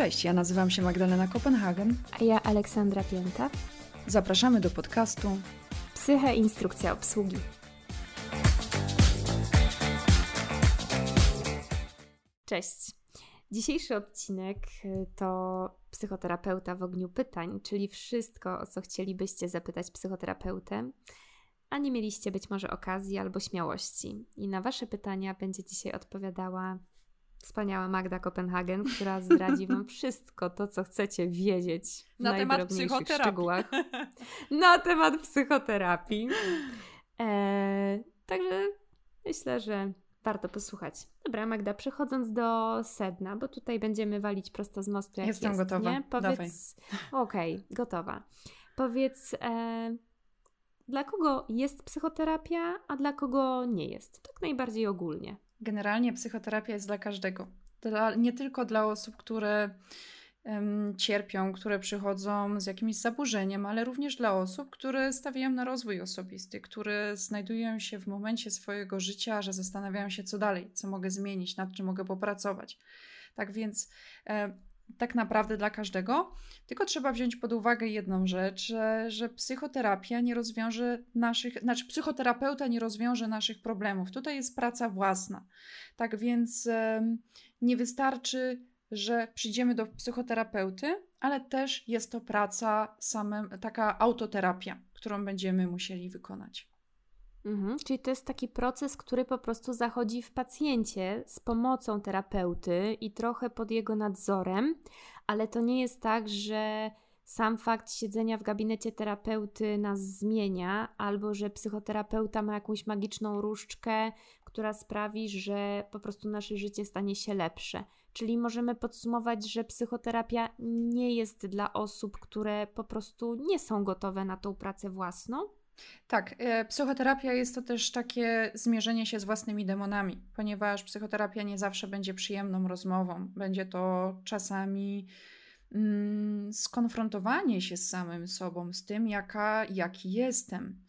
Cześć, ja nazywam się Magdalena Kopenhagen. A ja Aleksandra Pięta. Zapraszamy do podcastu Psyche Instrukcja Obsługi. Cześć. Dzisiejszy odcinek y, to psychoterapeuta w ogniu pytań, czyli wszystko, o co chcielibyście zapytać psychoterapeutę, a nie mieliście być może okazji albo śmiałości. I na Wasze pytania będzie dzisiaj odpowiadała wspaniała Magda Kopenhagen, która zdradzi Wam wszystko to, co chcecie wiedzieć w na temat psychoterapii. szczegółach. Na temat psychoterapii. E, także myślę, że warto posłuchać. Dobra, Magda, przechodząc do sedna, bo tutaj będziemy walić prosto z mostu. Jak Jestem jest, gotowa. Nie? Powiedz. Okej, okay, gotowa. Powiedz, e, dla kogo jest psychoterapia, a dla kogo nie jest? Tak najbardziej ogólnie. Generalnie psychoterapia jest dla każdego. Dla, nie tylko dla osób, które um, cierpią, które przychodzą z jakimś zaburzeniem, ale również dla osób, które stawiają na rozwój osobisty, które znajdują się w momencie swojego życia, że zastanawiają się, co dalej, co mogę zmienić, nad czym mogę popracować. Tak więc e, tak naprawdę dla każdego, tylko trzeba wziąć pod uwagę jedną rzecz, że, że psychoterapia nie rozwiąże naszych, znaczy psychoterapeuta nie rozwiąże naszych problemów. Tutaj jest praca własna. Tak więc nie wystarczy, że przyjdziemy do psychoterapeuty, ale też jest to praca samym, taka autoterapia, którą będziemy musieli wykonać. Mhm, czyli to jest taki proces, który po prostu zachodzi w pacjencie z pomocą terapeuty i trochę pod jego nadzorem, ale to nie jest tak, że sam fakt siedzenia w gabinecie terapeuty nas zmienia, albo że psychoterapeuta ma jakąś magiczną różdżkę, która sprawi, że po prostu nasze życie stanie się lepsze. Czyli możemy podsumować, że psychoterapia nie jest dla osób, które po prostu nie są gotowe na tą pracę własną, tak, e, psychoterapia jest to też takie zmierzenie się z własnymi demonami, ponieważ psychoterapia nie zawsze będzie przyjemną rozmową. Będzie to czasami mm, skonfrontowanie się z samym sobą, z tym, jaka, jaki jestem.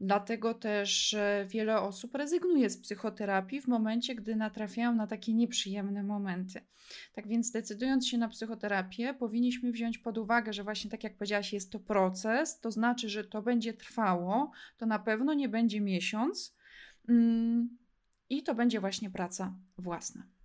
Dlatego też wiele osób rezygnuje z psychoterapii w momencie, gdy natrafiają na takie nieprzyjemne momenty. Tak więc, decydując się na psychoterapię, powinniśmy wziąć pod uwagę, że właśnie tak jak powiedziałaś, jest to proces, to znaczy, że to będzie trwało, to na pewno nie będzie miesiąc mm, i to będzie właśnie praca własna.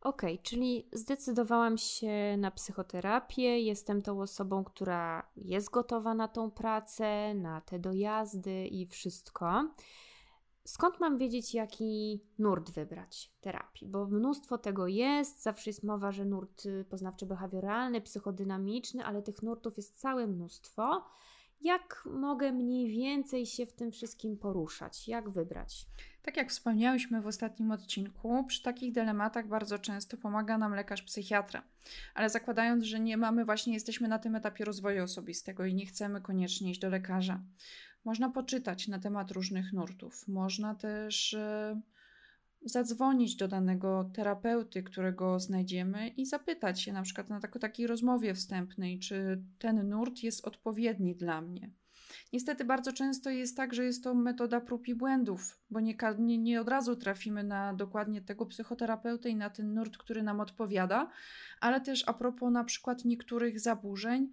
Okay, czyli zdecydowałam się na psychoterapię. Jestem tą osobą, która jest gotowa na tą pracę, na te dojazdy i wszystko. Skąd mam wiedzieć, jaki nurt wybrać terapii? Bo mnóstwo tego jest, zawsze jest mowa, że nurt poznawczo-behawioralny, psychodynamiczny, ale tych nurtów jest całe mnóstwo. Jak mogę mniej więcej się w tym wszystkim poruszać? Jak wybrać? Tak jak wspomniałyśmy w ostatnim odcinku, przy takich dylematach bardzo często pomaga nam lekarz psychiatra. Ale zakładając, że nie mamy, właśnie jesteśmy na tym etapie rozwoju osobistego i nie chcemy koniecznie iść do lekarza, można poczytać na temat różnych nurtów. Można też e, zadzwonić do danego terapeuty, którego znajdziemy i zapytać się na przykład na takiej rozmowie wstępnej, czy ten nurt jest odpowiedni dla mnie. Niestety bardzo często jest tak, że jest to metoda prób i błędów, bo nie, nie, nie od razu trafimy na dokładnie tego psychoterapeuty i na ten nurt, który nam odpowiada, ale też a propos na przykład niektórych zaburzeń,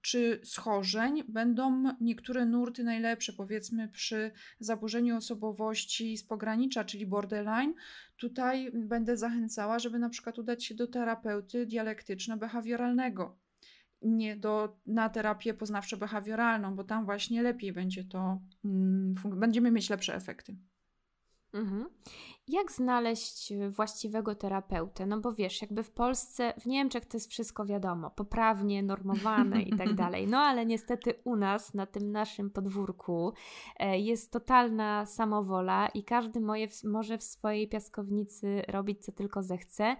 czy schorzeń będą niektóre nurty najlepsze, powiedzmy przy zaburzeniu osobowości z pogranicza, czyli borderline. Tutaj będę zachęcała, żeby na przykład udać się do terapeuty dialektyczno-behawioralnego nie do, na terapię poznawczo-behawioralną, bo tam właśnie lepiej będzie to, mm, będziemy mieć lepsze efekty. Mhm. Jak znaleźć właściwego terapeutę? No bo wiesz, jakby w Polsce, w Niemczech to jest wszystko wiadomo, poprawnie, normowane i tak dalej. No ale niestety u nas, na tym naszym podwórku, e, jest totalna samowola i każdy moje, może w swojej piaskownicy robić co tylko zechce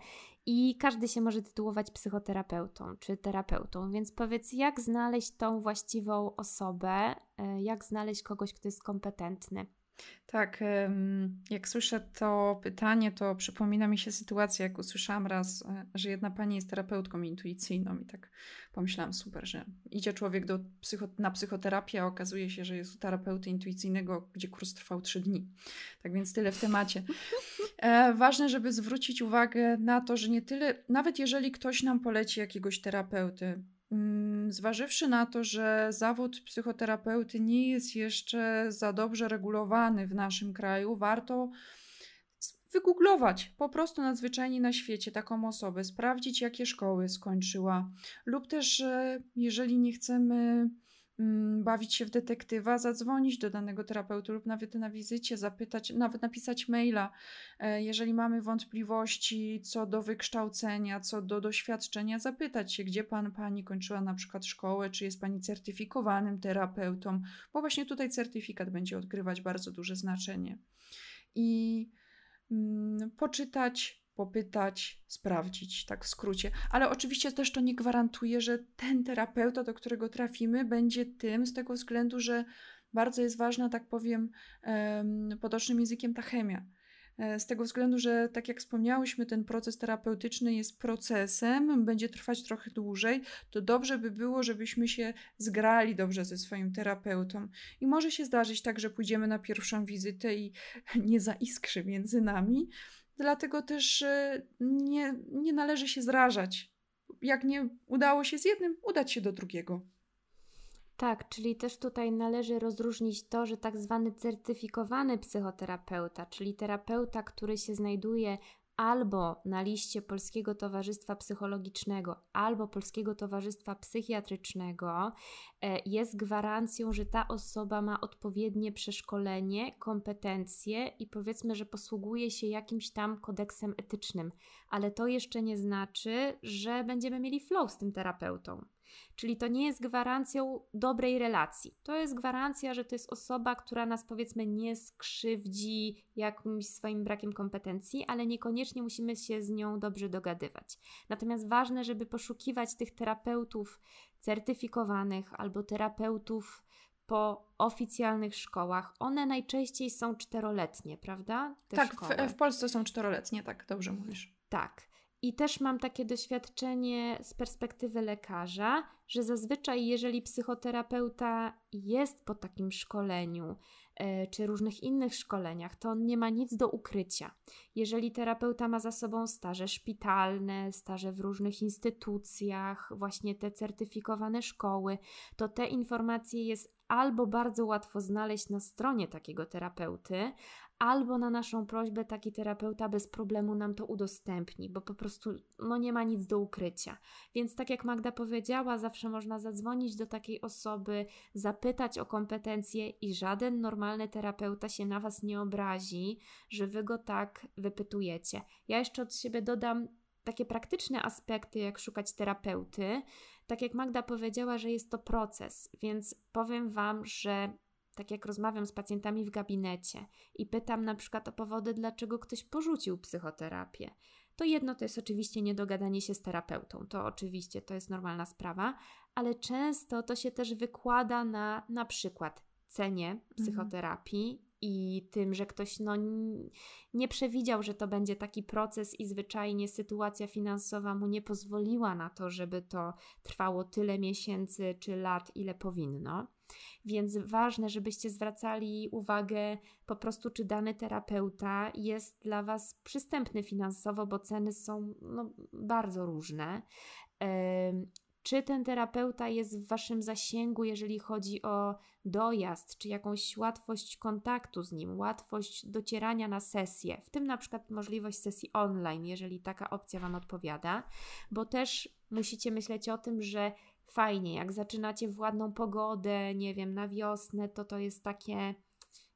i każdy się może tytułować psychoterapeutą czy terapeutą. Więc powiedz, jak znaleźć tą właściwą osobę, e, jak znaleźć kogoś, kto jest kompetentny? Tak, jak słyszę to pytanie, to przypomina mi się sytuacja, jak usłyszałam raz, e, że jedna pani jest terapeutką intuicyjną i tak pomyślałam, super, że idzie człowiek do psycho, na psychoterapię, a okazuje się, że jest u terapeuty intuicyjnego, gdzie kurs trwał trzy dni. Tak więc tyle w temacie. E, ważne, żeby zwrócić uwagę na to, że nie tyle, nawet jeżeli ktoś nam poleci jakiegoś terapeuty, zważywszy na to, że zawód psychoterapeuty nie jest jeszcze za dobrze regulowany w naszym kraju, warto wygooglować po prostu nadzwyczajnie na świecie taką osobę, sprawdzić jakie szkoły skończyła, lub też jeżeli nie chcemy Mm, bawić się w detektywa, zadzwonić do danego terapeuty lub nawet na wizycie, zapytać, nawet napisać maila, e, jeżeli mamy wątpliwości co do wykształcenia, co do doświadczenia, zapytać się, gdzie pan, pani kończyła na przykład szkołę, czy jest pani certyfikowanym terapeutą, bo właśnie tutaj certyfikat będzie odgrywać bardzo duże znaczenie. I mm, poczytać, popytać, sprawdzić, tak w skrócie. Ale oczywiście też to nie gwarantuje, że ten terapeuta, do którego trafimy, będzie tym, z tego względu, że bardzo jest ważna, tak powiem, potocznym językiem ta chemia. E, z tego względu, że tak jak wspomniałyśmy, ten proces terapeutyczny jest procesem, będzie trwać trochę dłużej, to dobrze by było, żebyśmy się zgrali dobrze ze swoim terapeutą. I może się zdarzyć tak, że pójdziemy na pierwszą wizytę i nie zaiskrzy między nami, Dlatego też e, nie, nie należy się zrażać. Jak nie udało się z jednym, udać się do drugiego. Tak, czyli też tutaj należy rozróżnić to, że tak zwany certyfikowany psychoterapeuta, czyli terapeuta, który się znajduje albo na liście Polskiego Towarzystwa Psychologicznego, albo Polskiego Towarzystwa Psychiatrycznego, e, jest gwarancją, że ta osoba ma odpowiednie przeszkolenie, kompetencje i powiedzmy, że posługuje się jakimś tam kodeksem etycznym, ale to jeszcze nie znaczy, że będziemy mieli flow z tym terapeutą. Czyli to nie jest gwarancją dobrej relacji. To jest gwarancja, że to jest osoba, która nas powiedzmy nie skrzywdzi jakimś swoim brakiem kompetencji, ale niekoniecznie musimy się z nią dobrze dogadywać. Natomiast ważne, żeby poszukiwać tych terapeutów certyfikowanych albo terapeutów po oficjalnych szkołach. One najczęściej są czteroletnie, prawda? Te tak, w, w Polsce są czteroletnie, tak, dobrze mówisz. Tak. I też mam takie doświadczenie z perspektywy lekarza, że zazwyczaj, jeżeli psychoterapeuta jest po takim szkoleniu, e, czy różnych innych szkoleniach, to on nie ma nic do ukrycia. Jeżeli terapeuta ma za sobą staże szpitalne, staże w różnych instytucjach, właśnie te certyfikowane szkoły, to te informacje jest albo bardzo łatwo znaleźć na stronie takiego terapeuty, albo na naszą prośbę taki terapeuta bez problemu nam to udostępni, bo po prostu no, nie ma nic do ukrycia. Więc tak jak Magda powiedziała, zawsze można zadzwonić do takiej osoby, zapytać o kompetencje i żaden normalny terapeuta się na Was nie obrazi, że Wy go tak wypytujecie. Ja jeszcze od siebie dodam takie praktyczne aspekty, jak szukać terapeuty. Tak jak Magda powiedziała, że jest to proces, więc powiem Wam, że tak jak rozmawiam z pacjentami w gabinecie i pytam na przykład o powody, dlaczego ktoś porzucił psychoterapię, to jedno to jest oczywiście niedogadanie się z terapeutą, to oczywiście to jest normalna sprawa, ale często to się też wykłada na na przykład cenie mhm. psychoterapii i tym, że ktoś no, nie przewidział, że to będzie taki proces i zwyczajnie sytuacja finansowa mu nie pozwoliła na to, żeby to trwało tyle miesięcy czy lat, ile powinno. Więc ważne, żebyście zwracali uwagę po prostu, czy dany terapeuta jest dla Was przystępny finansowo, bo ceny są no, bardzo różne. Czy ten terapeuta jest w Waszym zasięgu, jeżeli chodzi o dojazd, czy jakąś łatwość kontaktu z nim, łatwość docierania na sesję, w tym na przykład możliwość sesji online, jeżeli taka opcja Wam odpowiada, bo też musicie myśleć o tym, że fajnie, jak zaczynacie w ładną pogodę, nie wiem, na wiosnę, to to jest takie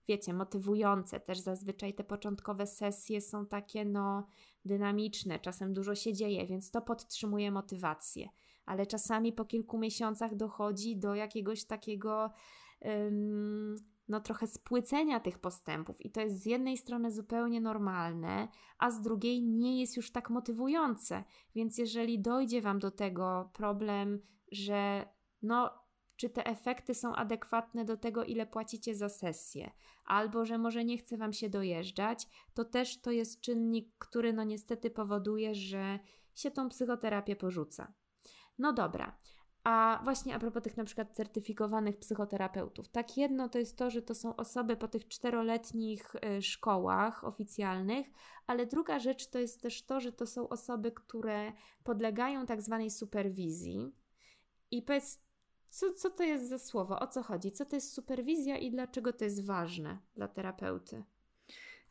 wiecie, motywujące. Też zazwyczaj te początkowe sesje są takie, no, dynamiczne, czasem dużo się dzieje, więc to podtrzymuje motywację ale czasami po kilku miesiącach dochodzi do jakiegoś takiego. Um, no, trochę spłycenia tych postępów, i to jest z jednej strony zupełnie normalne, a z drugiej nie jest już tak motywujące. Więc jeżeli dojdzie Wam do tego problem, że no, czy te efekty są adekwatne do tego, ile płacicie za sesję, albo że może nie chce Wam się dojeżdżać, to też to jest czynnik, który no niestety powoduje, że się tą psychoterapię porzuca. No dobra, a właśnie a propos tych na przykład certyfikowanych psychoterapeutów, tak jedno to jest to, że to są osoby po tych czteroletnich y, szkołach oficjalnych, ale druga rzecz to jest też to, że to są osoby, które podlegają tak zwanej superwizji. I powiedz, co, co to jest za słowo, o co chodzi, co to jest superwizja i dlaczego to jest ważne dla terapeuty?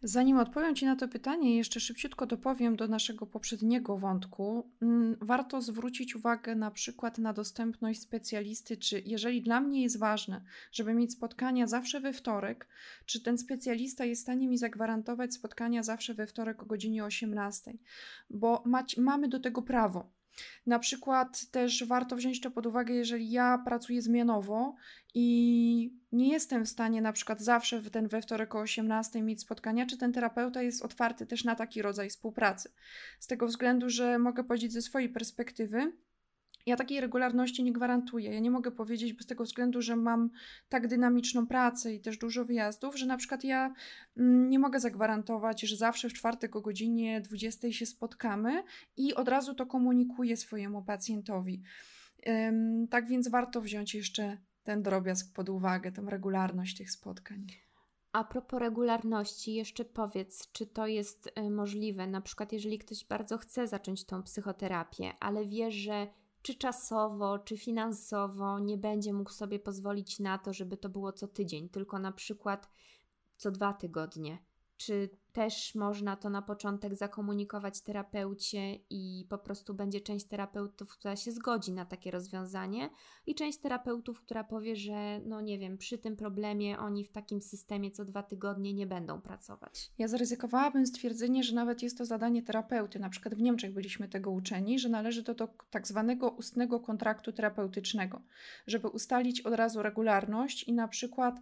Zanim odpowiem Ci na to pytanie, jeszcze szybciutko dopowiem do naszego poprzedniego wątku. Mm, warto zwrócić uwagę na przykład na dostępność specjalisty, czy jeżeli dla mnie jest ważne, żeby mieć spotkania zawsze we wtorek, czy ten specjalista jest w stanie mi zagwarantować spotkania zawsze we wtorek o godzinie 18, bo mać, mamy do tego prawo. Na przykład też warto wziąć to pod uwagę, jeżeli ja pracuję zmianowo i nie jestem w stanie na przykład zawsze w ten we wtorek o 18 mieć spotkania, czy ten terapeuta jest otwarty też na taki rodzaj współpracy. Z tego względu, że mogę powiedzieć ze swojej perspektywy, ja takiej regularności nie gwarantuję. Ja nie mogę powiedzieć, bo z tego względu, że mam tak dynamiczną pracę i też dużo wyjazdów, że na przykład ja mm, nie mogę zagwarantować, że zawsze w czwartek o godzinie 20 się spotkamy i od razu to komunikuję swojemu pacjentowi. Tak więc warto wziąć jeszcze ten drobiazg pod uwagę, tą regularność tych spotkań. A propos regularności, jeszcze powiedz, czy to jest y, możliwe, na przykład jeżeli ktoś bardzo chce zacząć tą psychoterapię, ale wie, że czy czasowo, czy finansowo nie będzie mógł sobie pozwolić na to, żeby to było co tydzień, tylko na przykład co dwa tygodnie. Czy też można to na początek zakomunikować terapeucie i po prostu będzie część terapeutów, która się zgodzi na takie rozwiązanie i część terapeutów, która powie, że no nie wiem, przy tym problemie oni w takim systemie co dwa tygodnie nie będą pracować. Ja zaryzykowałabym stwierdzenie, że nawet jest to zadanie terapeuty. Na przykład w Niemczech byliśmy tego uczeni, że należy to do tak zwanego ustnego kontraktu terapeutycznego, żeby ustalić od razu regularność i na przykład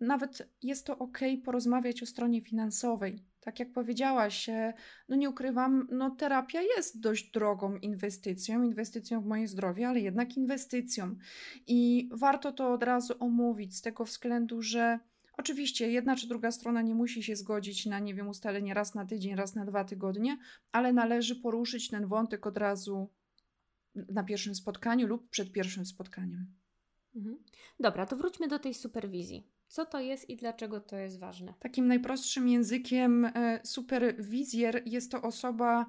nawet jest to ok porozmawiać o stronie finansowej. Tak jak powiedziałaś, e, no nie ukrywam, no terapia jest dość drogą inwestycją, inwestycją w moje zdrowie, ale jednak inwestycją. I warto to od razu omówić z tego względu, że Oczywiście jedna czy druga strona nie musi się zgodzić na, nie wiem, ustalenie raz na tydzień, raz na dwa tygodnie, ale należy poruszyć ten wątek od razu na pierwszym spotkaniu lub przed pierwszym spotkaniem. Mhm. Dobra, to wróćmy do tej superwizji. Co to jest i dlaczego to jest ważne? Takim najprostszym językiem e, superwizjer jest to osoba,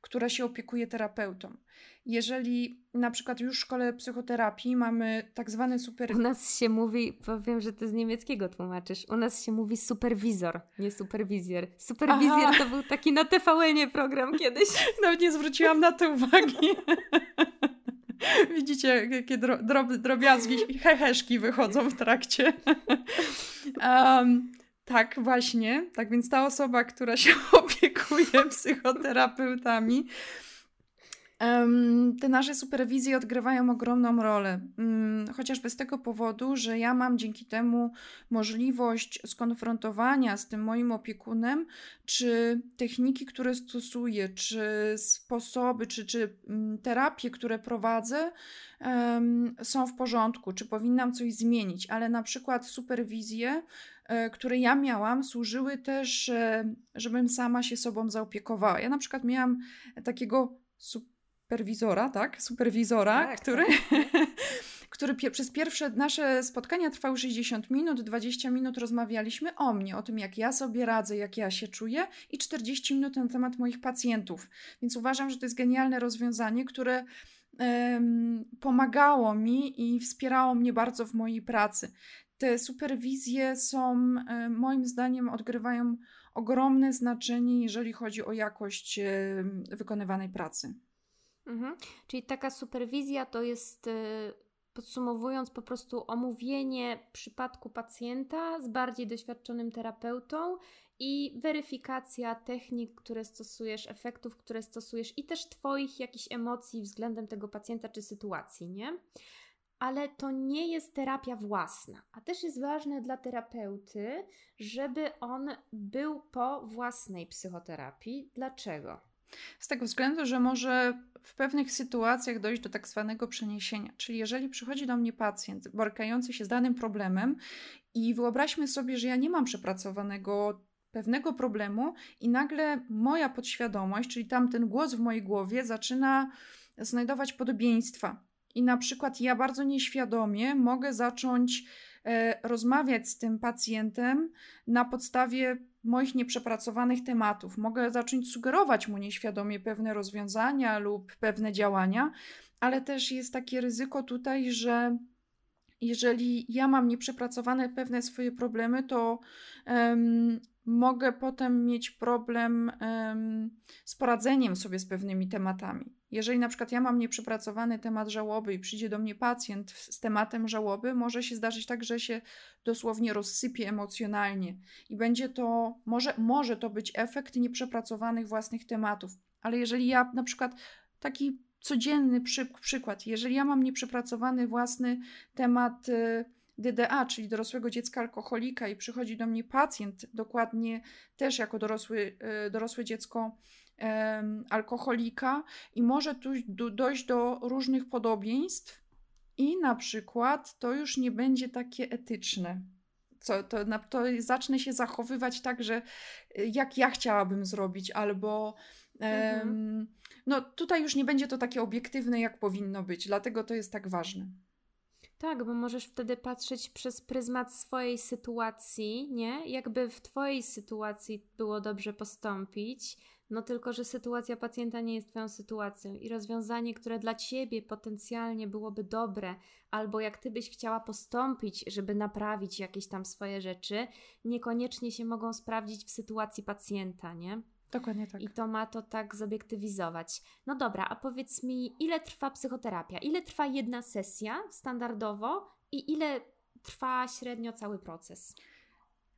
która się opiekuje terapeutą. Jeżeli na przykład już w szkole psychoterapii mamy tak zwany super... U nas się mówi, powiem, że ty z niemieckiego tłumaczysz, u nas się mówi superwizor, nie superwizjer. Superwizjer Aha. to był taki na tvn program kiedyś. Nawet nie zwróciłam na to uwagi. Widzicie, jakie dro, drob, drobiazgi, heheszki wychodzą w trakcie. Um, tak, właśnie. Tak więc ta osoba, która się opiekuje psychoterapeutami, te nasze superwizje odgrywają ogromną rolę, mm, chociażby z tego powodu, że ja mam dzięki temu możliwość skonfrontowania z tym moim opiekunem, czy techniki, które stosuję, czy sposoby, czy, czy mm, terapie, które prowadzę, są w porządku, czy powinnam coś zmienić, ale na przykład superwizje, e, które ja miałam, służyły też, e, żebym sama się sobą zaopiekowała. Ja na przykład miałam takiego super superwizora, tak? Superwizora, tak, który, tak. który pie przez pierwsze nasze spotkania trwały 60 minut, 20 minut rozmawialiśmy o mnie, o tym, jak ja sobie radzę, jak ja się czuję i 40 minut na temat moich pacjentów. Więc uważam, że to jest genialne rozwiązanie, które um, pomagało mi i wspierało mnie bardzo w mojej pracy. Te superwizje są, moim zdaniem, odgrywają ogromne znaczenie, jeżeli chodzi o jakość wykonywanej pracy. Mhm. Czyli taka superwizja to jest, y, podsumowując, po prostu omówienie przypadku pacjenta z bardziej doświadczonym terapeutą i weryfikacja technik, które stosujesz, efektów, które stosujesz i też Twoich jakichś emocji względem tego pacjenta czy sytuacji, nie? ale to nie jest terapia własna. A też jest ważne dla terapeuty, żeby on był po własnej psychoterapii. Dlaczego? Z tego względu, że może w pewnych sytuacjach dojść do tak zwanego przeniesienia. Czyli jeżeli przychodzi do mnie pacjent borykający się z danym problemem i wyobraźmy sobie, że ja nie mam przepracowanego pewnego problemu i nagle moja podświadomość, czyli tamten głos w mojej głowie zaczyna znajdować podobieństwa. I na przykład ja bardzo nieświadomie mogę zacząć e, rozmawiać z tym pacjentem na podstawie moich nieprzepracowanych tematów. Mogę zacząć sugerować mu nieświadomie pewne rozwiązania lub pewne działania, ale też jest takie ryzyko tutaj, że jeżeli ja mam nieprzepracowane pewne swoje problemy, to um, mogę potem mieć problem z poradzeniem sobie z pewnymi tematami. Jeżeli na przykład ja mam nieprzepracowany temat żałoby i przyjdzie do mnie pacjent z tematem żałoby, może się zdarzyć tak, że się dosłownie rozsypie emocjonalnie i będzie to, może, może to być efekt nieprzepracowanych własnych tematów. Ale jeżeli ja na przykład taki codzienny przy, przykład, jeżeli ja mam nieprzepracowany własny temat y, DDA, czyli dorosłego dziecka alkoholika i przychodzi do mnie pacjent dokładnie też jako dorosły, y, dorosłe dziecko alkoholika i może tu dojść do różnych podobieństw i na przykład to już nie będzie takie etyczne. Co, to, to zacznę się zachowywać tak, że y, jak ja chciałabym zrobić, albo mhm. no tutaj już nie będzie to takie obiektywne, jak powinno być, dlatego to jest tak ważne. Tak, bo możesz wtedy patrzeć przez pryzmat swojej sytuacji, nie? Jakby w Twojej sytuacji było dobrze postąpić, no tylko, że sytuacja pacjenta nie jest Twoją sytuacją i rozwiązanie, które dla Ciebie potencjalnie byłoby dobre, albo jak Ty byś chciała postąpić, żeby naprawić jakieś tam swoje rzeczy, niekoniecznie się mogą sprawdzić w sytuacji pacjenta, nie? Dokładnie tak. I to ma to tak zobiektywizować. No dobra, a powiedz mi, ile trwa psychoterapia? Ile trwa jedna sesja standardowo i ile trwa średnio cały proces?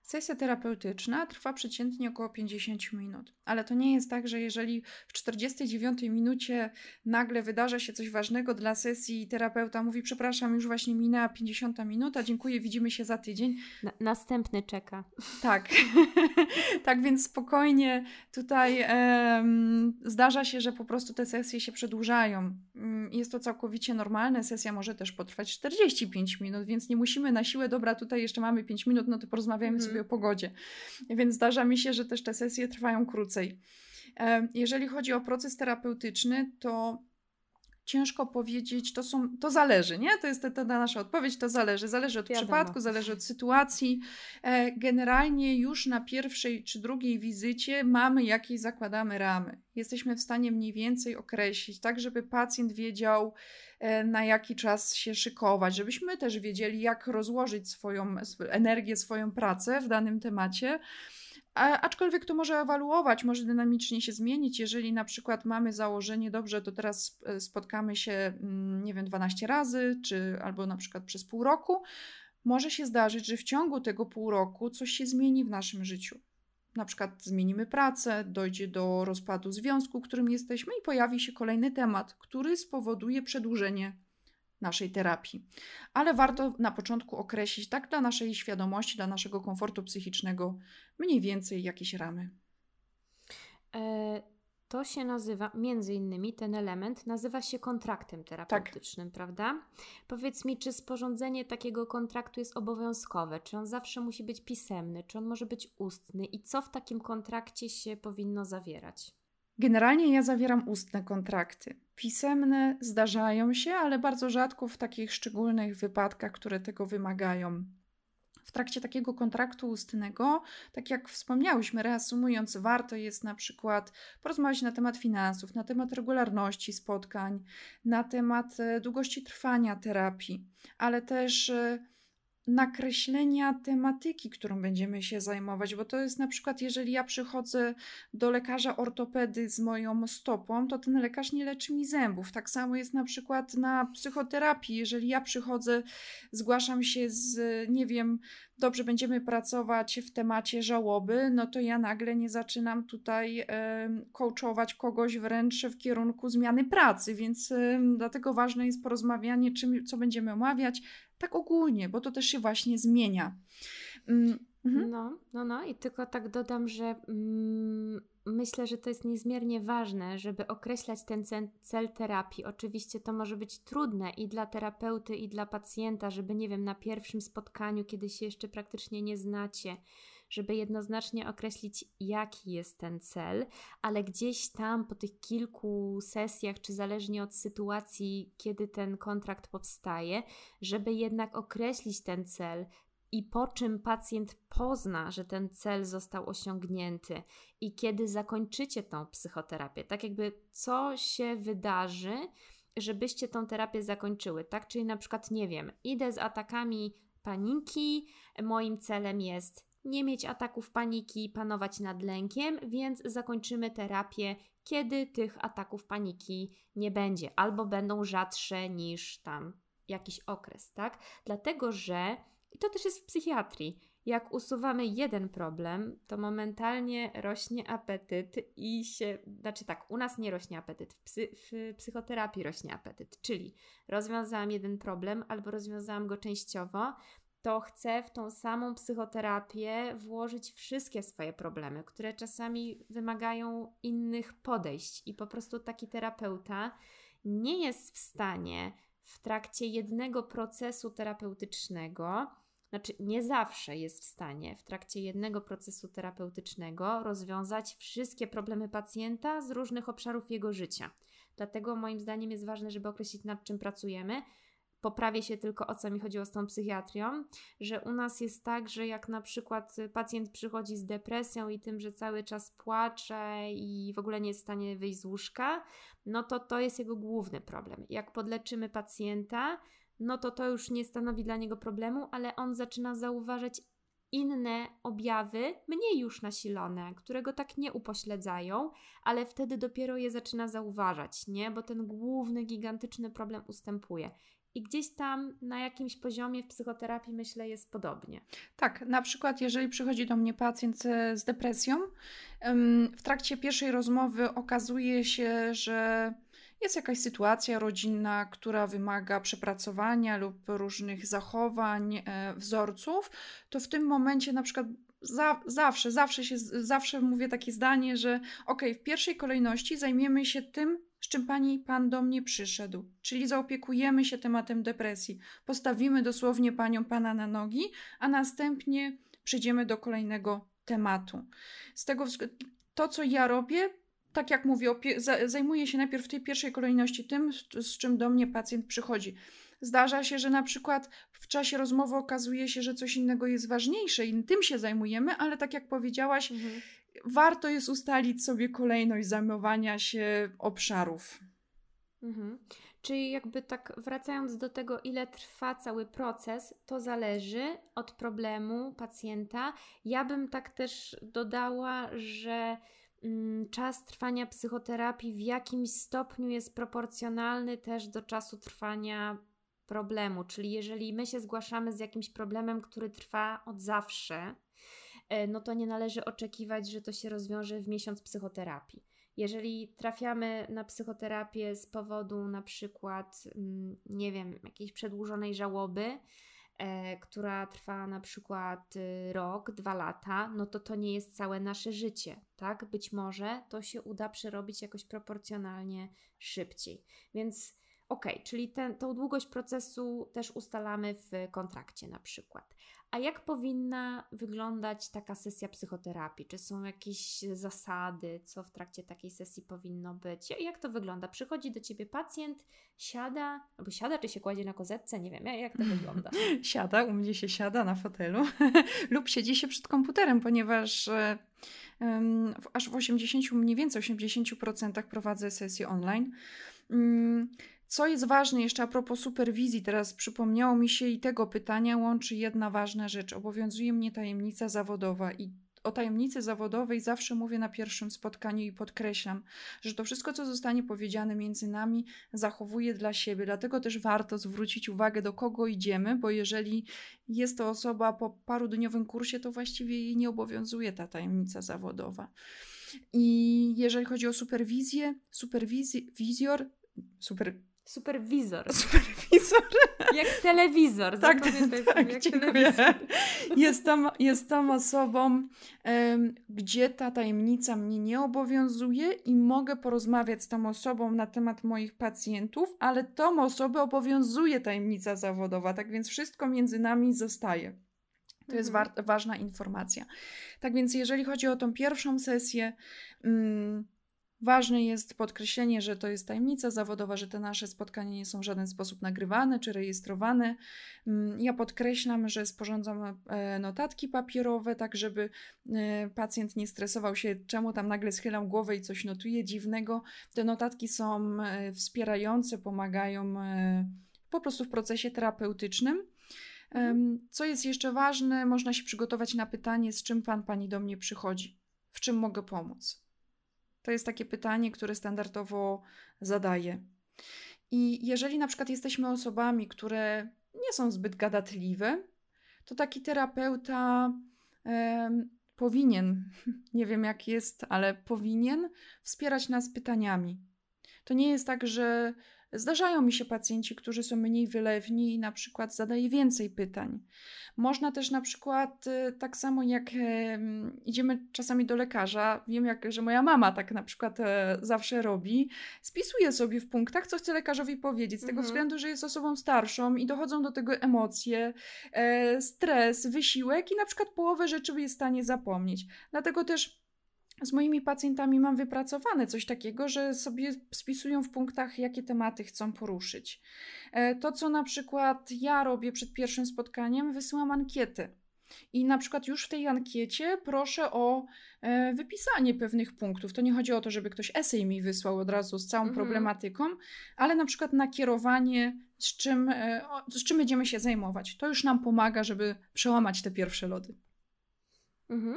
Sesja terapeutyczna trwa przeciętnie około 50 minut, ale to nie jest tak, że jeżeli w 49 minucie nagle wydarza się coś ważnego dla sesji i terapeuta mówi: Przepraszam, już właśnie minęła 50 minuta, dziękuję, widzimy się za tydzień. Na, następny czeka. Tak, tak więc spokojnie tutaj um, zdarza się, że po prostu te sesje się przedłużają. Mm, jest to całkowicie normalne. Sesja może też potrwać 45 minut, więc nie musimy na siłę, dobra, tutaj jeszcze mamy 5 minut, no to porozmawiamy mm. sobie o pogodzie. Więc zdarza mi się, że też te sesje trwają krócej. E, jeżeli chodzi o proces terapeutyczny, to ciężko powiedzieć, to, są, to zależy, nie? To jest ta, ta nasza odpowiedź, to zależy. Zależy od Wiadomo. przypadku, zależy od sytuacji. E, generalnie już na pierwszej czy drugiej wizycie mamy jakieś, zakładamy ramy. Jesteśmy w stanie mniej więcej określić, tak żeby pacjent wiedział, e, na jaki czas się szykować, żebyśmy też wiedzieli, jak rozłożyć swoją energię, swoją pracę w danym temacie. A, aczkolwiek to może ewaluować, może dynamicznie się zmienić. Jeżeli na przykład mamy założenie, dobrze, to teraz e, spotkamy się, mm, nie wiem, 12 razy, czy albo na przykład przez pół roku, może się zdarzyć, że w ciągu tego pół roku coś się zmieni w naszym życiu. Na przykład zmienimy pracę, dojdzie do rozpadu związku, którym jesteśmy, i pojawi się kolejny temat, który spowoduje przedłużenie naszej terapii. Ale warto na początku określić, tak dla naszej świadomości, dla naszego komfortu psychicznego, mniej więcej jakieś ramy. E, to się nazywa, między innymi ten element nazywa się kontraktem terapeutycznym, tak. prawda? Powiedz mi, czy sporządzenie takiego kontraktu jest obowiązkowe? Czy on zawsze musi być pisemny? Czy on może być ustny? I co w takim kontrakcie się powinno zawierać? Generalnie ja zawieram ustne kontrakty. Pisemne zdarzają się, ale bardzo rzadko w takich szczególnych wypadkach, które tego wymagają. W trakcie takiego kontraktu ustnego, tak jak wspomniałyśmy, reasumując, warto jest na przykład porozmawiać na temat finansów, na temat regularności spotkań, na temat e, długości trwania terapii, ale też e, nakreślenia tematyki, którą będziemy się zajmować, bo to jest na przykład, jeżeli ja przychodzę do lekarza ortopedy z moją stopą, to ten lekarz nie leczy mi zębów. Tak samo jest na przykład na psychoterapii. Jeżeli ja przychodzę, zgłaszam się z, nie wiem, dobrze będziemy pracować w temacie żałoby, no to ja nagle nie zaczynam tutaj coachować kogoś wręcz w kierunku zmiany pracy, więc dlatego ważne jest porozmawianie, czym, co będziemy omawiać, tak ogólnie, bo to też się właśnie zmienia. Mm, Mhm. No, no, no i tylko tak dodam, że mm, myślę, że to jest niezmiernie ważne, żeby określać ten cel terapii. Oczywiście to może być trudne i dla terapeuty, i dla pacjenta, żeby, nie wiem, na pierwszym spotkaniu, kiedy się jeszcze praktycznie nie znacie, żeby jednoznacznie określić, jaki jest ten cel, ale gdzieś tam po tych kilku sesjach, czy zależnie od sytuacji, kiedy ten kontrakt powstaje, żeby jednak określić ten cel, i po czym pacjent pozna, że ten cel został osiągnięty i kiedy zakończycie tą psychoterapię, tak jakby co się wydarzy, żebyście tą terapię zakończyły, tak? Czyli na przykład, nie wiem, idę z atakami paniki, moim celem jest nie mieć ataków paniki, panować nad lękiem, więc zakończymy terapię, kiedy tych ataków paniki nie będzie, albo będą rzadsze niż tam jakiś okres, tak? Dlatego, że i to też jest w psychiatrii. Jak usuwamy jeden problem, to momentalnie rośnie apetyt i się, znaczy tak, u nas nie rośnie apetyt, w, psy, w psychoterapii rośnie apetyt, czyli rozwiązałam jeden problem albo rozwiązałam go częściowo, to chcę w tą samą psychoterapię włożyć wszystkie swoje problemy, które czasami wymagają innych podejść, i po prostu taki terapeuta nie jest w stanie w trakcie jednego procesu terapeutycznego znaczy nie zawsze jest w stanie w trakcie jednego procesu terapeutycznego rozwiązać wszystkie problemy pacjenta z różnych obszarów jego życia. Dlatego moim zdaniem jest ważne, żeby określić nad czym pracujemy. Poprawię się tylko o co mi chodziło z tą psychiatrią, że u nas jest tak, że jak na przykład pacjent przychodzi z depresją i tym, że cały czas płacze i w ogóle nie jest w stanie wyjść z łóżka, no to to jest jego główny problem. Jak podleczymy pacjenta, no to to już nie stanowi dla niego problemu, ale on zaczyna zauważać inne objawy, mniej już nasilone, które go tak nie upośledzają, ale wtedy dopiero je zaczyna zauważać, nie? Bo ten główny, gigantyczny problem ustępuje. I gdzieś tam na jakimś poziomie w psychoterapii, myślę, jest podobnie. Tak, na przykład, jeżeli przychodzi do mnie pacjent z depresją, w trakcie pierwszej rozmowy okazuje się, że jest jakaś sytuacja rodzinna, która wymaga przepracowania lub różnych zachowań, e, wzorców, to w tym momencie na przykład za, zawsze, zawsze się, zawsze mówię takie zdanie, że ok, w pierwszej kolejności zajmiemy się tym, z czym pani pan do mnie przyszedł, czyli zaopiekujemy się tematem depresji, postawimy dosłownie panią pana na nogi, a następnie przejdziemy do kolejnego tematu. Z tego to, co ja robię, tak jak mówię, zajmuję się najpierw w tej pierwszej kolejności tym, z czym do mnie pacjent przychodzi. Zdarza się, że na przykład w czasie rozmowy okazuje się, że coś innego jest ważniejsze i tym się zajmujemy, ale tak jak powiedziałaś, mhm. Warto jest ustalić sobie kolejność zajmowania się obszarów. Mhm. Czyli jakby tak wracając do tego, ile trwa cały proces, to zależy od problemu pacjenta. Ja bym tak też dodała, że Mm, czas trwania psychoterapii w jakimś stopniu jest proporcjonalny też do czasu trwania problemu. Czyli jeżeli my się zgłaszamy z jakimś problemem, który trwa od zawsze, no to nie należy oczekiwać, że to się rozwiąże w miesiąc psychoterapii. Jeżeli trafiamy na psychoterapię z powodu na przykład, mm, nie wiem, jakiejś przedłużonej żałoby, e, która trwa na przykład y, rok, dwa lata, no to to nie jest całe nasze życie, tak? Być może to się uda przerobić jakoś proporcjonalnie szybciej. Więc okej, okay, czyli tą długość procesu też ustalamy w kontrakcie na przykład. A jak powinna wyglądać taka sesja psychoterapii? Czy są jakieś zasady, co w trakcie takiej sesji powinno być? Jak to wygląda? Przychodzi do ciebie pacjent, siada, albo siada, czy się kładzie na kozetce? Nie wiem, jak to wygląda? siada, u mnie się siada na fotelu lub siedzi się przed komputerem, ponieważ um, aż w 80, mniej więcej 80% prowadzę sesje online. Um, co jest ważne jeszcze a propos superwizji, teraz przypomniało mi się i tego pytania łączy jedna ważna rzecz. Obowiązuje mnie tajemnica zawodowa i o tajemnicy zawodowej zawsze mówię na pierwszym spotkaniu i podkreślam, że to wszystko, co zostanie powiedziane między nami, zachowuję dla siebie. Dlatego też warto zwrócić uwagę, do kogo idziemy, bo jeżeli jest to osoba po parudniowym kursie, to właściwie jej nie obowiązuje ta tajemnica zawodowa. I jeżeli chodzi o superwizję, superwizjor, super Superwizor. Superwizor. Jak telewizor. Tak, tak, tak jak dziękuję. telewizor. Jestem, jestem osobą, um, gdzie ta tajemnica mnie nie obowiązuje i mogę porozmawiać z tą osobą na temat moich pacjentów, ale tą osobę obowiązuje tajemnica zawodowa, tak więc wszystko między nami zostaje. To jest mhm. wa ważna informacja. Tak więc, jeżeli chodzi o tą pierwszą sesję, um, Ważne jest podkreślenie, że to jest tajemnica zawodowa, że te nasze spotkania nie są w żaden sposób nagrywane czy rejestrowane. Mm, ja podkreślam, że sporządzam e, notatki papierowe, tak żeby e, pacjent nie stresował się, czemu tam nagle schylam głowę i coś notuje dziwnego. Te notatki są e, wspierające, pomagają po prostu w procesie terapeutycznym. Mhm. Co jest jeszcze ważne, można się przygotować na pytanie, z czym pan, pani do mnie przychodzi, w czym mogę pomóc. To jest takie pytanie, które standardowo zadaję. I jeżeli na przykład jesteśmy osobami, które nie są zbyt gadatliwe, to taki terapeuta e, powinien, nie wiem jak jest, ale powinien wspierać nas pytaniami. To nie jest tak, że Zdarzają mi się pacjenci, którzy są mniej wylewni i na przykład zadaje więcej pytań. Można też na przykład, y, tak samo jak idziemy czasami do lekarza, wiem, jak, że moja mama tak na przykład e, zawsze robi, spisuje sobie w punktach, co chce lekarzowi powiedzieć, z tego mhm. względu, że jest osobą starszą i dochodzą do tego emocje, e, stres, wysiłek i na przykład połowę rzeczy jest w stanie zapomnieć. Dlatego też z moimi pacjentami mam wypracowane coś takiego, że sobie spisują w punktach, jakie tematy chcą poruszyć. E, to, co na przykład ja robię przed pierwszym spotkaniem, wysyłam ankiety. I na przykład już w tej ankiecie proszę o e, wypisanie pewnych punktów. To nie chodzi o to, żeby ktoś esej mi wysłał od razu z całą mhm. problematyką, ale na przykład nakierowanie, z czym, e, z czym będziemy się zajmować. To już nam pomaga, żeby przełamać te pierwsze lody. Mhm.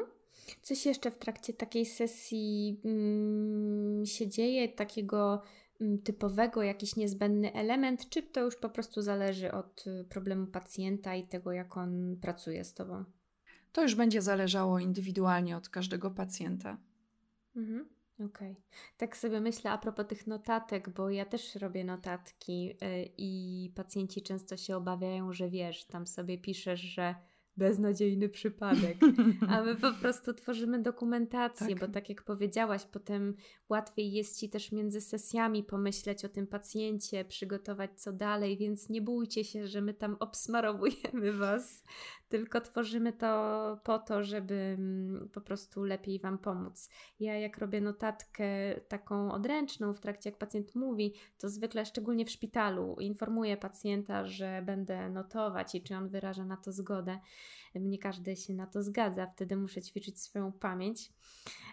Coś jeszcze w trakcie takiej sesji mm, się dzieje, takiego mm, typowego, jakiś niezbędny element, czy to już po prostu zależy od y, problemu pacjenta i tego, jak on pracuje z Tobą? To już będzie zależało indywidualnie od każdego pacjenta. Mhm. Okej. Okay. Tak sobie myślę a propos tych notatek, bo ja też robię notatki yy, i pacjenci często się obawiają, że wiesz, tam sobie piszesz, że beznadziejny przypadek. A my po prostu tworzymy dokumentację, tak. bo tak jak powiedziałaś, potem łatwiej jest ci też między sesjami pomyśleć o tym pacjencie, przygotować co dalej, więc nie bójcie się, że my tam obsmarowujemy was, tylko tworzymy to po to, żeby mm, po prostu lepiej wam pomóc. Ja jak robię notatkę taką odręczną w trakcie jak pacjent mówi, to zwykle szczególnie w szpitalu informuję pacjenta, że będę notować i czy on wyraża na to zgodę. Nie każdy się na to zgadza, wtedy muszę ćwiczyć swoją pamięć.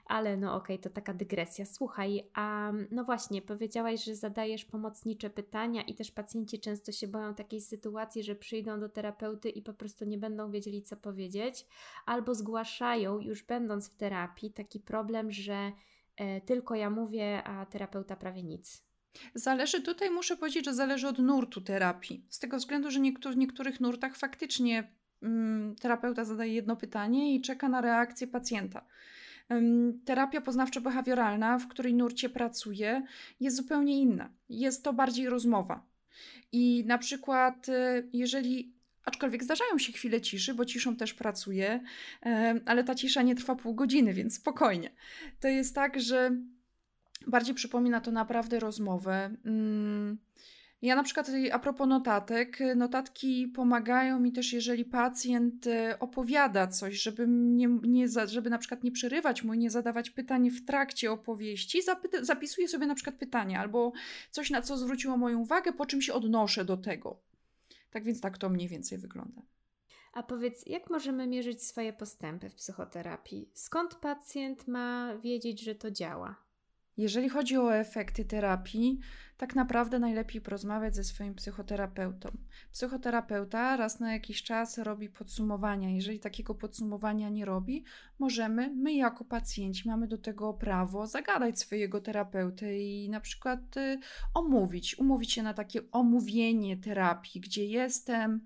Ale no okej, okay, to taka dygresja. Słuchaj, a no właśnie, powiedziałaś, że zadajesz pomocnicze pytania i też pacjenci często się boją takiej sytuacji, że przyjdą do terapeuty i po prostu nie będą wiedzieli, co powiedzieć, albo zgłaszają, już będąc w terapii, taki problem, że e, tylko ja mówię, a terapeuta prawie nic. Zależy, tutaj muszę powiedzieć, że zależy od nurtu terapii. Z tego względu, że niektór, w niektórych nurtach faktycznie mm, terapeuta zadaje jedno pytanie i czeka na reakcję pacjenta. Terapia poznawczo-behawioralna, w której nurcie pracuję, jest zupełnie inna. Jest to bardziej rozmowa. I na przykład, y, jeżeli Aczkolwiek zdarzają się chwile ciszy, bo ciszą też pracuję, ale ta cisza nie trwa pół godziny, więc spokojnie. To jest tak, że bardziej przypomina to naprawdę rozmowę. Mm, ja na przykład a propos notatek, notatki pomagają mi też, jeżeli pacjent e, opowiada coś, żeby, nie, nie, żeby na przykład nie przerywać mu, nie zadawać pytań w trakcie opowieści, zapisuję sobie na przykład pytanie albo coś, na co zwróciło moją uwagę, po czym się odnoszę do tego. Tak więc tak to mniej więcej wygląda. A powiedz, jak możemy mierzyć swoje postępy w psychoterapii? Skąd pacjent ma wiedzieć, że to działa? Jeżeli chodzi o efekty terapii, tak naprawdę najlepiej porozmawiać ze swoim psychoterapeutą. Psychoterapeuta raz na jakiś czas robi podsumowania. Jeżeli takiego podsumowania nie robi, możemy, my jako pacjenci, mamy do tego prawo zagadać swojego terapeutę i na przykład y, omówić, umówić się na takie omówienie terapii, gdzie jestem,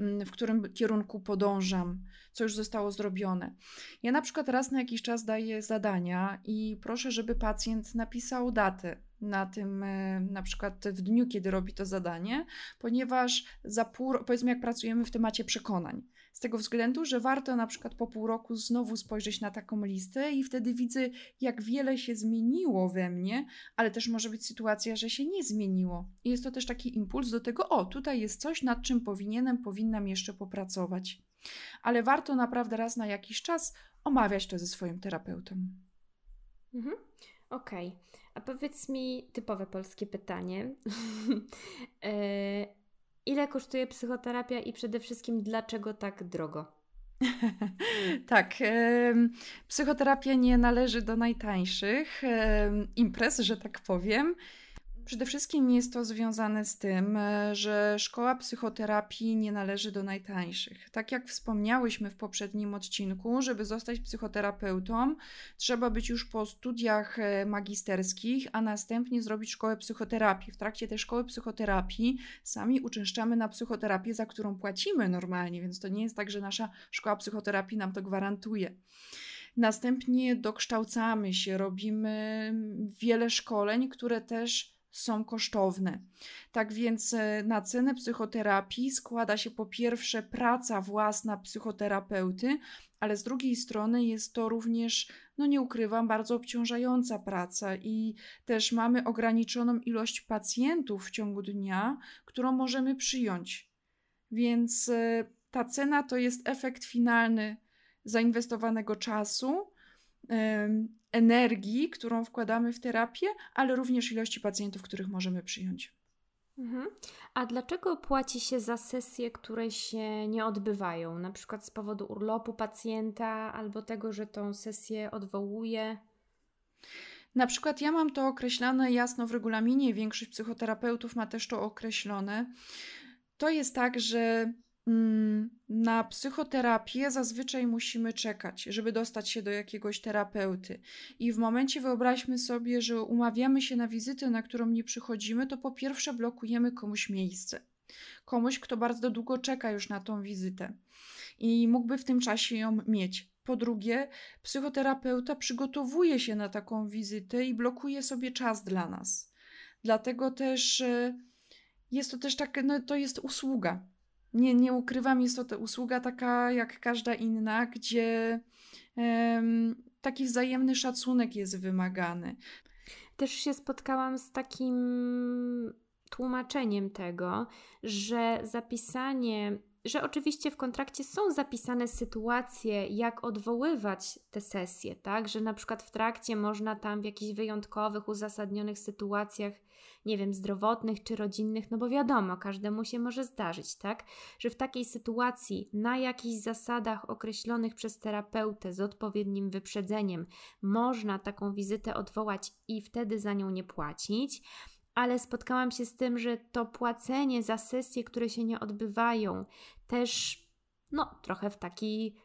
y, w którym kierunku podążam, co już zostało zrobione. Ja na przykład raz na jakiś czas daję zadania i proszę, żeby pacjent napisał datę na tym, e, na przykład w dniu, kiedy robi to zadanie, ponieważ za pół, powiedzmy, jak pracujemy w temacie przekonań. Z tego względu, że warto na przykład po pół roku znowu spojrzeć na taką listę i wtedy widzę, jak wiele się zmieniło we mnie, ale też może być sytuacja, że się nie zmieniło. I jest to też taki impuls do tego, o, tutaj jest coś, nad czym powinienem, powinnam jeszcze popracować. Ale warto naprawdę raz na jakiś czas omawiać to ze swoim terapeutą. Mhm. Okej. Okay. A powiedz mi typowe polskie pytanie. e, ile kosztuje psychoterapia i przede wszystkim dlaczego tak drogo? tak, psychoterapia nie należy do najtańszych imprez, że tak powiem. Przede wszystkim jest to związane z tym, e, że szkoła psychoterapii nie należy do najtańszych. Tak jak wspomniałyśmy w poprzednim odcinku, żeby zostać psychoterapeutą, trzeba być już po studiach e, magisterskich, a następnie zrobić szkołę psychoterapii. W trakcie tej szkoły psychoterapii sami uczęszczamy na psychoterapię, za którą płacimy normalnie, więc to nie jest tak, że nasza szkoła psychoterapii nam to gwarantuje. Następnie dokształcamy się, robimy wiele szkoleń, które też są kosztowne. Tak więc e, na cenę psychoterapii składa się po pierwsze praca własna psychoterapeuty, ale z drugiej strony jest to również, no nie ukrywam, bardzo obciążająca praca i też mamy ograniczoną ilość pacjentów w ciągu dnia, którą możemy przyjąć. Więc e, ta cena to jest efekt finalny zainwestowanego czasu energii, którą wkładamy w terapię, ale również ilości pacjentów, których możemy przyjąć. Mhm. A dlaczego płaci się za sesje, które się nie odbywają? Na przykład z powodu urlopu pacjenta albo tego, że tą sesję odwołuje? Na przykład ja mam to określone jasno w regulaminie, większość psychoterapeutów ma też to określone. To jest tak, że na psychoterapię zazwyczaj musimy czekać, żeby dostać się do jakiegoś terapeuty. I w momencie wyobraźmy sobie, że umawiamy się na wizytę, na którą nie przychodzimy, to po pierwsze blokujemy komuś miejsce. Komuś, kto bardzo długo czeka już na tą wizytę i mógłby w tym czasie ją mieć. Po drugie, psychoterapeuta przygotowuje się na taką wizytę i blokuje sobie czas dla nas. Dlatego też e, jest to też tak, no to jest usługa nie, nie ukrywam, jest to usługa taka jak każda inna, gdzie um, taki wzajemny szacunek jest wymagany. Też się spotkałam z takim tłumaczeniem tego, że zapisanie że oczywiście w kontrakcie są zapisane sytuacje, jak odwoływać te sesje, tak? Że na przykład w trakcie można tam w jakichś wyjątkowych, uzasadnionych sytuacjach, nie wiem, zdrowotnych czy rodzinnych, no bo wiadomo, każdemu się może zdarzyć, tak? Że w takiej sytuacji na jakichś zasadach określonych przez terapeutę z odpowiednim wyprzedzeniem można taką wizytę odwołać i wtedy za nią nie płacić ale spotkałam się z tym, że to płacenie za sesje, które się nie odbywają, też no, trochę w taki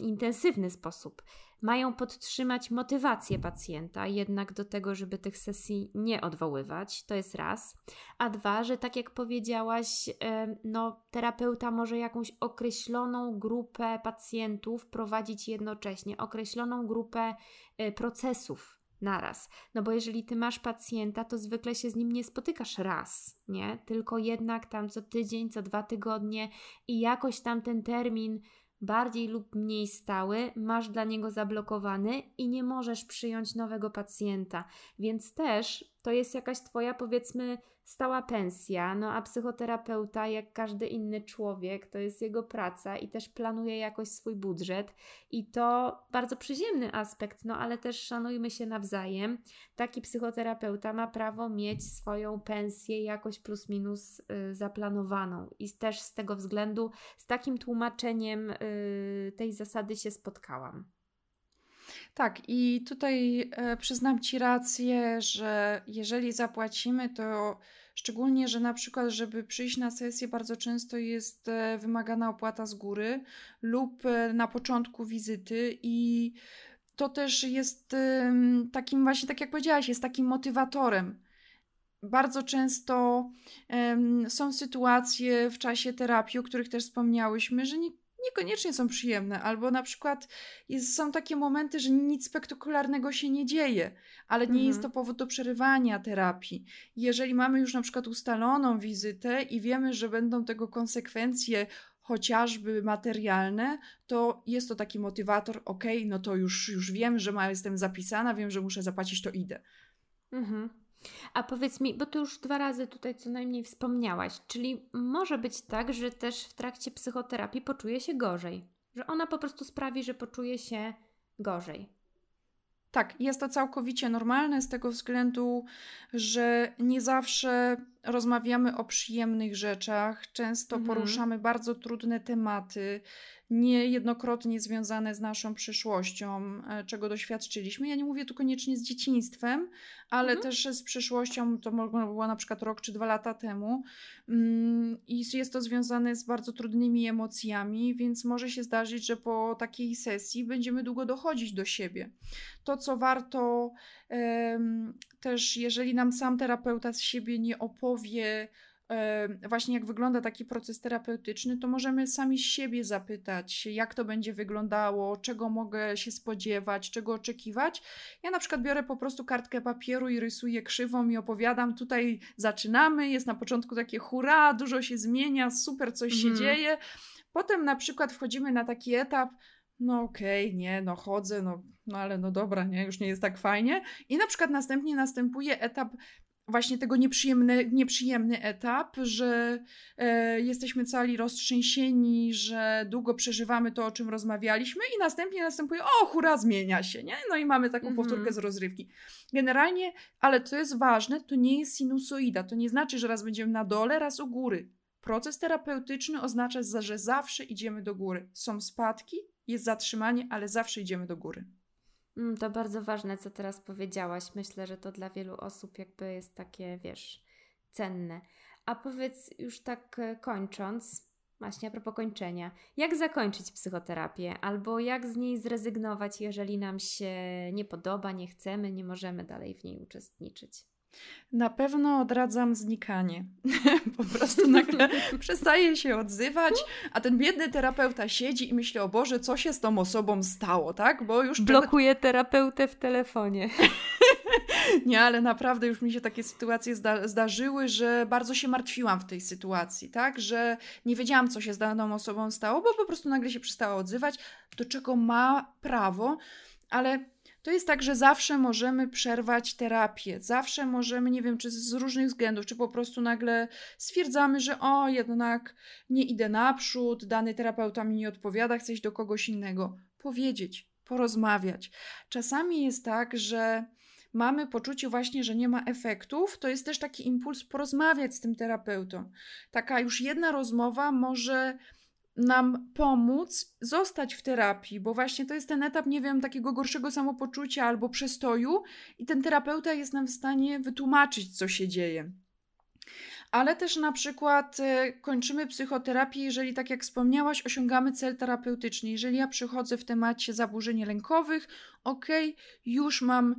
intensywny sposób. Mają podtrzymać motywację pacjenta jednak do tego, żeby tych sesji nie odwoływać. To jest raz. A dwa, że tak jak powiedziałaś, no, terapeuta może jakąś określoną grupę pacjentów prowadzić jednocześnie, określoną grupę y, procesów naraz. No bo jeżeli ty masz pacjenta, to zwykle się z nim nie spotykasz raz, nie? Tylko jednak tam co tydzień, co dwa tygodnie i jakoś tam ten termin bardziej lub mniej stały masz dla niego zablokowany i nie możesz przyjąć nowego pacjenta. Więc też to jest jakaś twoja powiedzmy stała pensja, no a psychoterapeuta, jak każdy inny człowiek, to jest jego praca i też planuje jakoś swój budżet i to bardzo przyziemny aspekt, no ale też szanujmy się nawzajem. Taki psychoterapeuta ma prawo mieć swoją pensję jakoś plus minus y, zaplanowaną i też z tego względu z takim tłumaczeniem y, tej zasady się spotkałam. Tak, i tutaj e, przyznam Ci rację, że jeżeli zapłacimy, to szczególnie, że na przykład, żeby przyjść na sesję, bardzo często jest e, wymagana opłata z góry lub e, na początku wizyty i to też jest takim właśnie, tak jak powiedziałaś, jest takim motywatorem. Bardzo często są sytuacje w czasie terapii, o których też wspomniałyśmy, że nie niekoniecznie są przyjemne, albo na przykład jest, są takie momenty, że nic spektakularnego się nie dzieje, ale nie mhm. jest to powód do przerywania terapii. Jeżeli mamy już na przykład ustaloną wizytę i wiemy, że będą tego konsekwencje chociażby materialne, to jest to taki motywator, ok, no to już, już wiem, że ma, jestem zapisana, wiem, że muszę zapłacić, to idę. Mhm. A powiedz mi, bo ty już dwa razy tutaj co najmniej wspomniałaś, czyli może być tak, że też w trakcie psychoterapii poczuje się gorzej, że ona po prostu sprawi, że poczuje się gorzej. Tak, jest to całkowicie normalne z tego względu, że nie zawsze rozmawiamy o przyjemnych rzeczach, często mhm. poruszamy bardzo trudne tematy, niejednokrotnie związane z naszą przyszłością, e, czego doświadczyliśmy. Ja nie mówię tu koniecznie z dzieciństwem, ale mhm. też z przyszłością, to było na przykład rok czy dwa lata temu. Mm, I jest to związane z bardzo trudnymi emocjami, więc może się zdarzyć, że po takiej sesji będziemy długo dochodzić do siebie. To, co warto też, jeżeli nam sam terapeuta z siebie nie opowie, właśnie jak wygląda taki proces terapeutyczny, to możemy sami siebie zapytać, jak to będzie wyglądało, czego mogę się spodziewać, czego oczekiwać. Ja na przykład biorę po prostu kartkę papieru i rysuję krzywą i opowiadam, tutaj zaczynamy, jest na początku takie hurra, dużo się zmienia, super coś się mhm. dzieje. Potem na przykład wchodzimy na taki etap, no okej, okay, nie, no chodzę, no, no ale no dobra, nie, już nie jest tak fajnie. I na przykład następnie następuje etap właśnie tego nieprzyjemny, nieprzyjemny etap, że e, jesteśmy cali roztrzęsieni, że długo przeżywamy to, o czym rozmawialiśmy i następnie następuje, o hura, zmienia się, nie? No i mamy taką mhm. powtórkę z rozrywki. Generalnie, ale co jest ważne, to nie jest sinusoida, to nie znaczy, że raz będziemy na dole, raz u góry. Proces terapeutyczny oznacza, że zawsze idziemy do góry. Są spadki, jest zatrzymanie, ale zawsze idziemy do góry. Mm, to bardzo ważne, co teraz powiedziałaś. Myślę, że to dla wielu osób jakby jest takie, wiesz, cenne. A powiedz już tak e, kończąc, właśnie a propos kończenia, jak zakończyć psychoterapię albo jak z niej zrezygnować, jeżeli nam się nie podoba, nie chcemy, nie możemy dalej w niej uczestniczyć? Na pewno odradzam znikanie. po prostu nagle przestaje się odzywać, a ten biedny terapeuta siedzi i myśli, o Boże, co się z tą osobą stało, tak? Bo już... Blokuje terapeutę w telefonie. Nie, ale naprawdę już mi się takie sytuacje zda zdarzyły, że bardzo się martwiłam w tej sytuacji, tak? Że nie wiedziałam, co się z daną osobą stało, bo po prostu nagle się przestała odzywać, do czego ma prawo, ale to jest tak, że zawsze możemy przerwać terapię, zawsze możemy, nie wiem, czy z różnych względów, czy po prostu nagle stwierdzamy, że o, jednak nie idę naprzód, dany terapeuta mi nie odpowiada, chcę iść do kogoś innego. Powiedzieć, porozmawiać. Czasami jest tak, że mamy poczucie właśnie, że nie ma efektów, to jest też taki impuls porozmawiać z tym terapeutą. Taka już jedna rozmowa może nam pomóc zostać w terapii, bo właśnie to jest ten etap, nie wiem, takiego gorszego samopoczucia albo przestoju, i ten terapeuta jest nam w stanie wytłumaczyć, co się dzieje. Ale też na przykład e, kończymy psychoterapię, jeżeli, tak jak wspomniałaś, osiągamy cel terapeutyczny. Jeżeli ja przychodzę w temacie zaburzeń lękowych, ok, już mam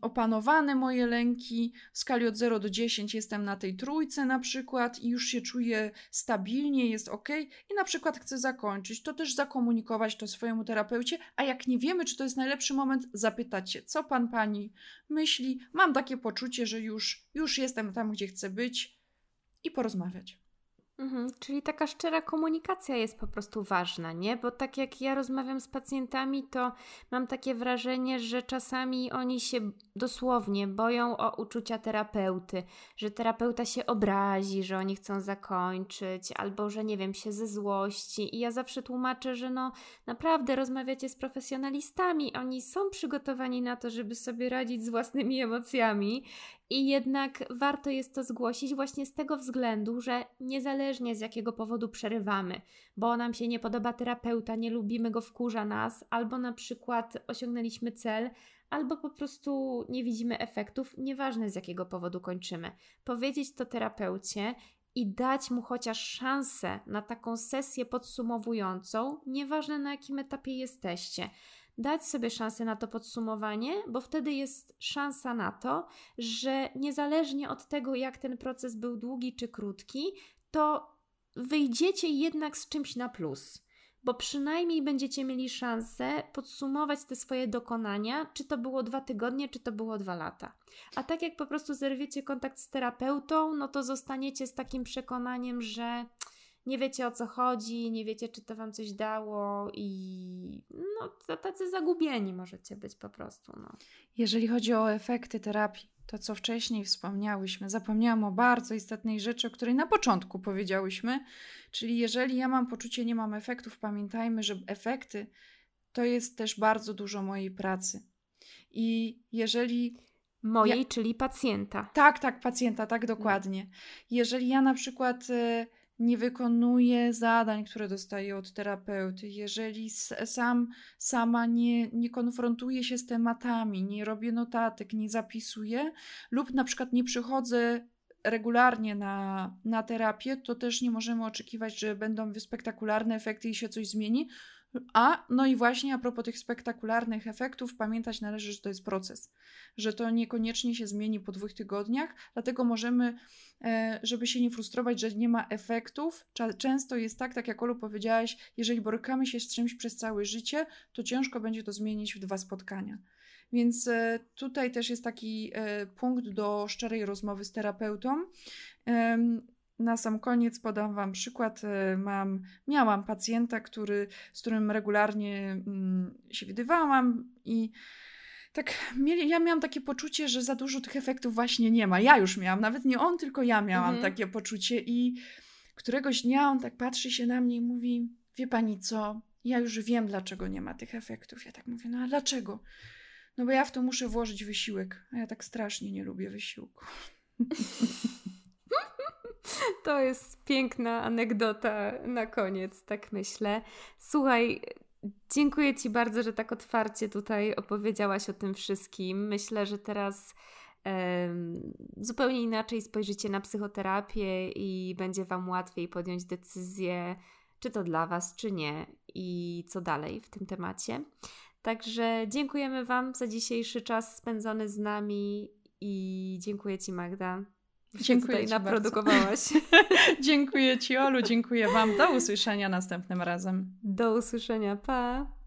opanowane moje lęki. W skali od 0 do 10 jestem na tej trójce na przykład i już się czuję stabilnie, jest ok i na przykład chcę zakończyć, to też zakomunikować to swojemu terapeucie, a jak nie wiemy, czy to jest najlepszy moment, zapytać się, co pan pani myśli. Mam takie poczucie, że już, już jestem tam, gdzie chcę być i porozmawiać. Mhm, czyli taka szczera komunikacja jest po prostu ważna, nie? Bo tak jak ja rozmawiam z pacjentami, to mam takie wrażenie, że czasami oni się dosłownie boją o uczucia terapeuty, że terapeuta się obrazi, że oni chcą zakończyć, albo że nie wiem, się ze złości. I ja zawsze tłumaczę, że no naprawdę rozmawiacie z profesjonalistami, oni są przygotowani na to, żeby sobie radzić z własnymi emocjami i jednak warto jest to zgłosić właśnie z tego względu, że niezależnie z jakiego powodu przerywamy, bo nam się nie podoba terapeuta, nie lubimy go, wkurza nas, albo na przykład osiągnęliśmy cel, albo po prostu nie widzimy efektów, nieważne z jakiego powodu kończymy. Powiedzieć to terapeucie i dać mu chociaż szansę na taką sesję podsumowującą, nieważne na jakim etapie jesteście dać sobie szansę na to podsumowanie, bo wtedy jest szansa na to, że niezależnie od tego, jak ten proces był długi czy krótki, to wyjdziecie jednak z czymś na plus bo przynajmniej będziecie mieli szansę podsumować te swoje dokonania, czy to było dwa tygodnie, czy to było dwa lata. A tak jak po prostu zerwiecie kontakt z terapeutą, no to zostaniecie z takim przekonaniem, że nie wiecie o co chodzi, nie wiecie, czy to wam coś dało i no tacy zagubieni możecie być po prostu. No. Jeżeli chodzi o efekty terapii, to co wcześniej wspomniałyśmy, zapomniałam o bardzo istotnej rzeczy, o której na początku powiedziałyśmy, czyli jeżeli ja mam poczucie, nie mam efektów, pamiętajmy, że efekty to jest też bardzo dużo mojej pracy. I jeżeli Mojej, ja... czyli pacjenta. Tak, tak, pacjenta, tak dokładnie. Jeżeli ja na przykład y, nie wykonuje zadań, które dostaje od terapeuty, jeżeli sam, sama nie, nie konfrontuje się z tematami, nie robię notatek, nie zapisuję, lub na przykład nie przychodzę regularnie na, na terapię, to też nie możemy oczekiwać, że będą spektakularne efekty i się coś zmieni, a no i właśnie a propos tych spektakularnych efektów, pamiętać należy, że to jest proces, że to niekoniecznie się zmieni po dwóch tygodniach, dlatego możemy, e, żeby się nie frustrować, że nie ma efektów. Często jest tak, tak jak Olu powiedziałaś, jeżeli borykamy się z czymś przez całe życie, to ciężko będzie to zmienić w dwa spotkania. Więc e, tutaj też jest taki e, punkt do szczerej rozmowy z terapeutą. Na sam koniec podam Wam przykład. E, mam, miałam pacjenta, który, z którym regularnie mm, się widywałam i tak mieli, ja miałam takie poczucie, że za dużo tych efektów właśnie nie ma. Ja już miałam, nawet nie on, tylko ja miałam mhm. takie poczucie i któregoś dnia on tak patrzy się na mnie i mówi, wie Pani co, ja już wiem, dlaczego nie ma tych efektów. Ja tak mówię, no a dlaczego? No bo ja w to muszę włożyć wysiłek, a ja tak strasznie nie lubię wysiłku. To jest piękna anegdota na koniec, tak myślę. Słuchaj, dziękuję Ci bardzo, że tak otwarcie tutaj opowiedziałaś o tym wszystkim. Myślę, że teraz zupełnie inaczej spojrzycie na psychoterapię i będzie Wam łatwiej podjąć decyzję, czy to dla Was, czy nie, i co dalej w tym temacie. Także dziękujemy Wam za dzisiejszy czas spędzony z nami i dziękuję Ci, Magda, Dziękuję tutaj naprodukowałaś. dziękuję Ci, Olu, dziękuję Wam. Do usłyszenia następnym razem. Do usłyszenia, pa!